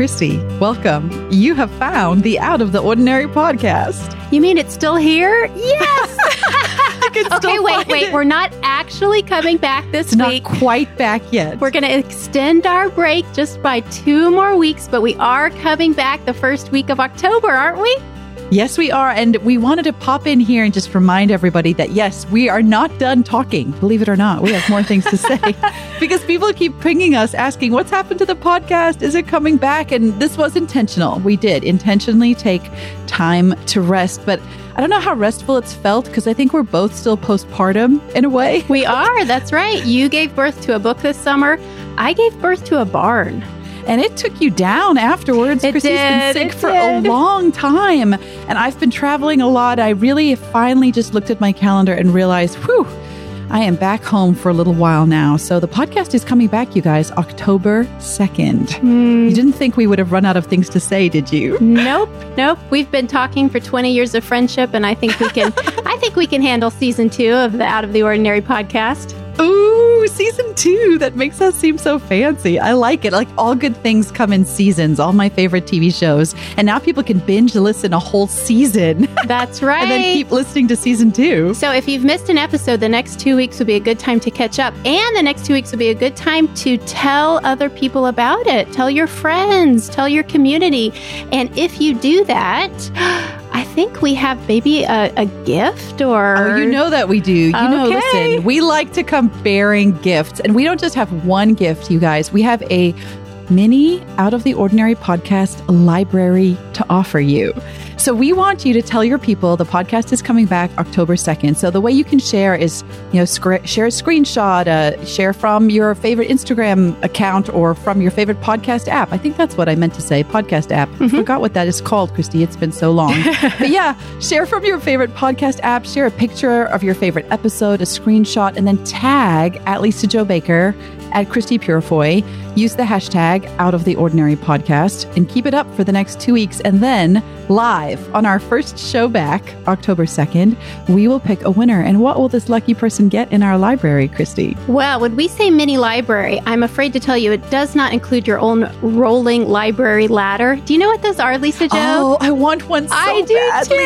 Christie, welcome. You have found the Out of the Ordinary podcast. You mean it's still here? Yes. okay, wait, wait. It. We're not actually coming back this Not week. Not quite back yet. We're going to extend our break just by two more weeks, but we are coming back the first week of October, aren't we? Yes, we are. And we wanted to pop in here and just remind everybody that, yes, we are not done talking. Believe it or not, we have more things to say because people keep pinging us asking, what's happened to the podcast? Is it coming back? And this was intentional. We did intentionally take time to rest. But I don't know how restful it's felt because I think we're both still postpartum in a way. We are. That's right. You gave birth to a book this summer. I gave birth to a barn. And it took you down afterwards. It Christie's been sick for did. a long time. And I've been traveling a lot. I really finally just looked at my calendar and realized, whew, I am back home for a little while now. So the podcast is coming back, you guys, October 2nd. Hmm. You didn't think we would have run out of things to say, did you? Nope, nope. We've been talking for 20 years of friendship, and I think we can. I think we can handle season two of the Out of the Ordinary podcast. Ooh, season two. That makes us seem so fancy. I like it. Like all good things come in seasons, all my favorite TV shows. And now people can binge listen a whole season That's right. and then keep listening to season two. So if you've missed an episode, the next two weeks will be a good time to catch up. And the next two weeks will be a good time to tell other people about it. Tell your friends, tell your community. And if you do that, think we have maybe a, a gift or. Oh, you know that we do. You know, listen, we like to come bearing gifts. And we don't just have one gift, you guys. We have a mini out of the ordinary podcast library to offer you. So we want you to tell your people the podcast is coming back October 2nd. So the way you can share is, you know, scr- share a screenshot, uh, share from your favorite Instagram account or from your favorite podcast app. I think that's what I meant to say, podcast app. I forgot what that is called, Christie. It's been so long. but yeah, share from your favorite podcast app, share a picture of your favorite episode, a screenshot, and then tag at Lisa-Jo Baker, at Christie Purifoy. Use the hashtag out of the ordinary podcast and keep it up for the next two weeks. And then live on our first show back, October 2nd, we will pick a winner. And what will this lucky person get in our library, Christie? Well, when we say mini library, I'm afraid to tell you it does not include your own rolling library ladder. Do you know what those are, Lisa-Jo? Oh, I want one so I do badly.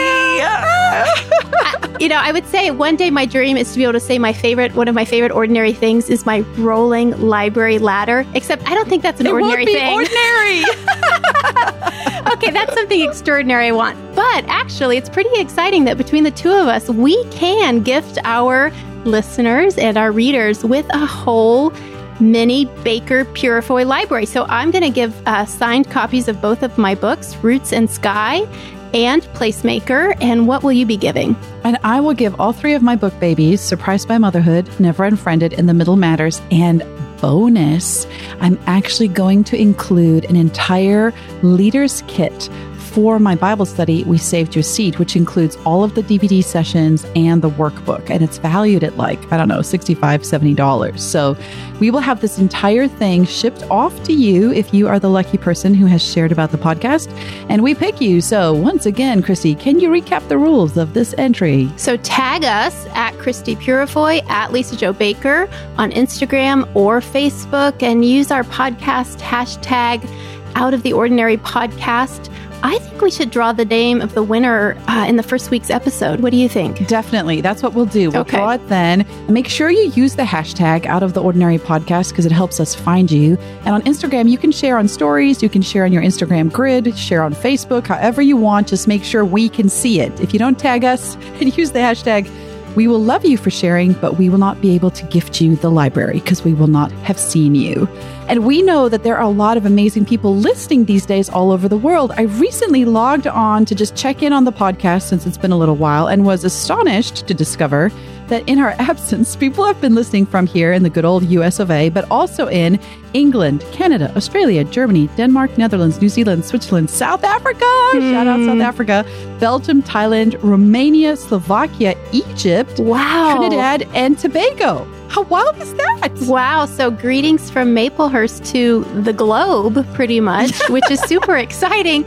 you know, I would say one day my dream is to be able to say my favorite, one of my favorite ordinary things is my rolling library ladder. Except I don't think that's an it ordinary won't be thing. ordinary. okay, that's something extraordinary I want. But actually, it's pretty exciting that between the two of us, we can gift our listeners and our readers with a whole mini Baker Purifoy library. So I'm going to give uh, signed copies of both of my books, Roots and Sky and Placemaker. And what will you be giving? And I will give all three of my book babies Surprised by Motherhood, Never Unfriended, and The Middle Matters. And bonus, I'm actually going to include an entire leader's kit for my Bible study, We Saved You a Seat, which includes all of the DVD sessions and the workbook. And it's valued at like, I don't know, $65, $70. So we will have this entire thing shipped off to you if you are the lucky person who has shared about the podcast. And we pick you. So once again, Christie, can you recap the rules of this entry? So tag us at Christie Purifoy, at Lisa-Jo Baker on Instagram or Facebook and use our podcast hashtag out of the ordinary podcast. I think we should draw the name of the winner uh, in the first week's episode. What do you think? Definitely. That's what we'll do. We'll Okay. draw it then. Make sure you use the hashtag out of the ordinary podcast because it helps us find you. And on Instagram, you can share on stories, you can share on your Instagram grid, share on Facebook, however you want. Just make sure we can see it. If you don't tag us and use the hashtag, we will love you for sharing, but we will not be able to gift you the library because we will not have seen you. And we know that there are a lot of amazing people listening these days all over the world. I recently logged on to just check in on the podcast since it's been a little while and was astonished to discover that in our absence, people have been listening from here in the good old US of A, but also in England, Canada, Australia, Germany, Denmark, Netherlands, New Zealand, Switzerland, South Africa. Shout out South hmm. Africa, Belgium, Thailand, Romania, Slovakia, Egypt, Wow. Trinidad, and Tobago. How wild is that? Wow. So, greetings from Maplehurst to the globe, pretty much, which is super exciting.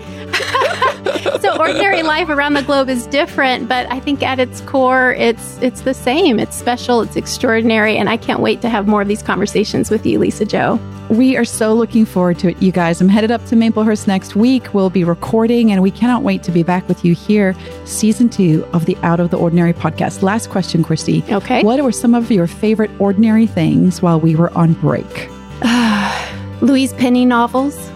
so ordinary life around the globe is different, but I think at its core, it's it's the same. It's special. It's extraordinary, and I can't wait to have more of these conversations with you, Lisa-Jo. We are so looking forward to it, you guys. I'm headed up to Maplehurst next week. We'll be recording, and we cannot wait to be back with you here, season two of the Out of the Ordinary podcast. Last question, Christie. Okay. What were some of your favorite ordinary things while we were on break? Louise Penny novels.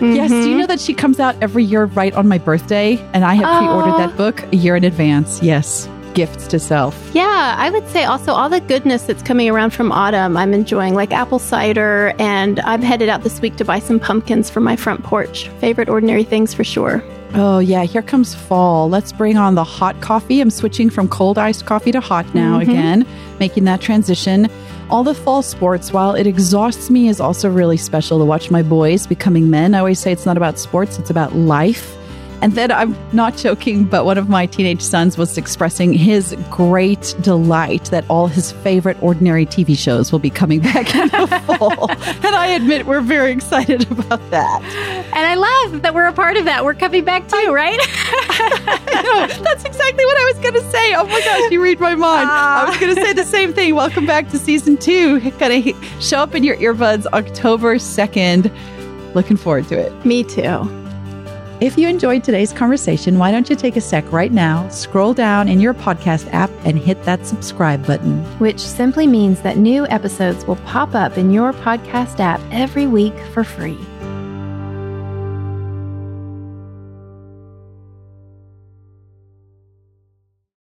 Yes, do you mm-hmm. know that she comes out every year right on my birthday? And I have pre ordered that book a year in advance. Yes, gifts to self. Yeah, I would say also all the goodness that's coming around from autumn, I'm enjoying, like apple cider, and I'm headed out this week to buy some pumpkins for my front porch. Favorite ordinary things for sure. Oh, yeah, here comes fall. Let's bring on the hot coffee. I'm switching from cold iced coffee to hot now mm-hmm. again, making that transition. All the fall sports, while it exhausts me, is also really special to watch my boys becoming men. I always say it's not about sports, it's about life. And then I'm not joking, but one of my teenage sons was expressing his great delight that all his favorite ordinary TV shows will be coming back in the fall. And I admit we're very excited about that. And I love that we're a part of that. We're coming back too, right? I know. That's exactly what I was going to say. Oh my gosh, you read my mind. I was going to say the same thing. Welcome back to season two. Going to show up in your earbuds October 2nd. Looking forward to it. Me too. If you enjoyed today's conversation, why don't you take a sec right now, scroll down in your podcast app, and hit that subscribe button? which simply means that new episodes will pop up in your podcast app every week for free.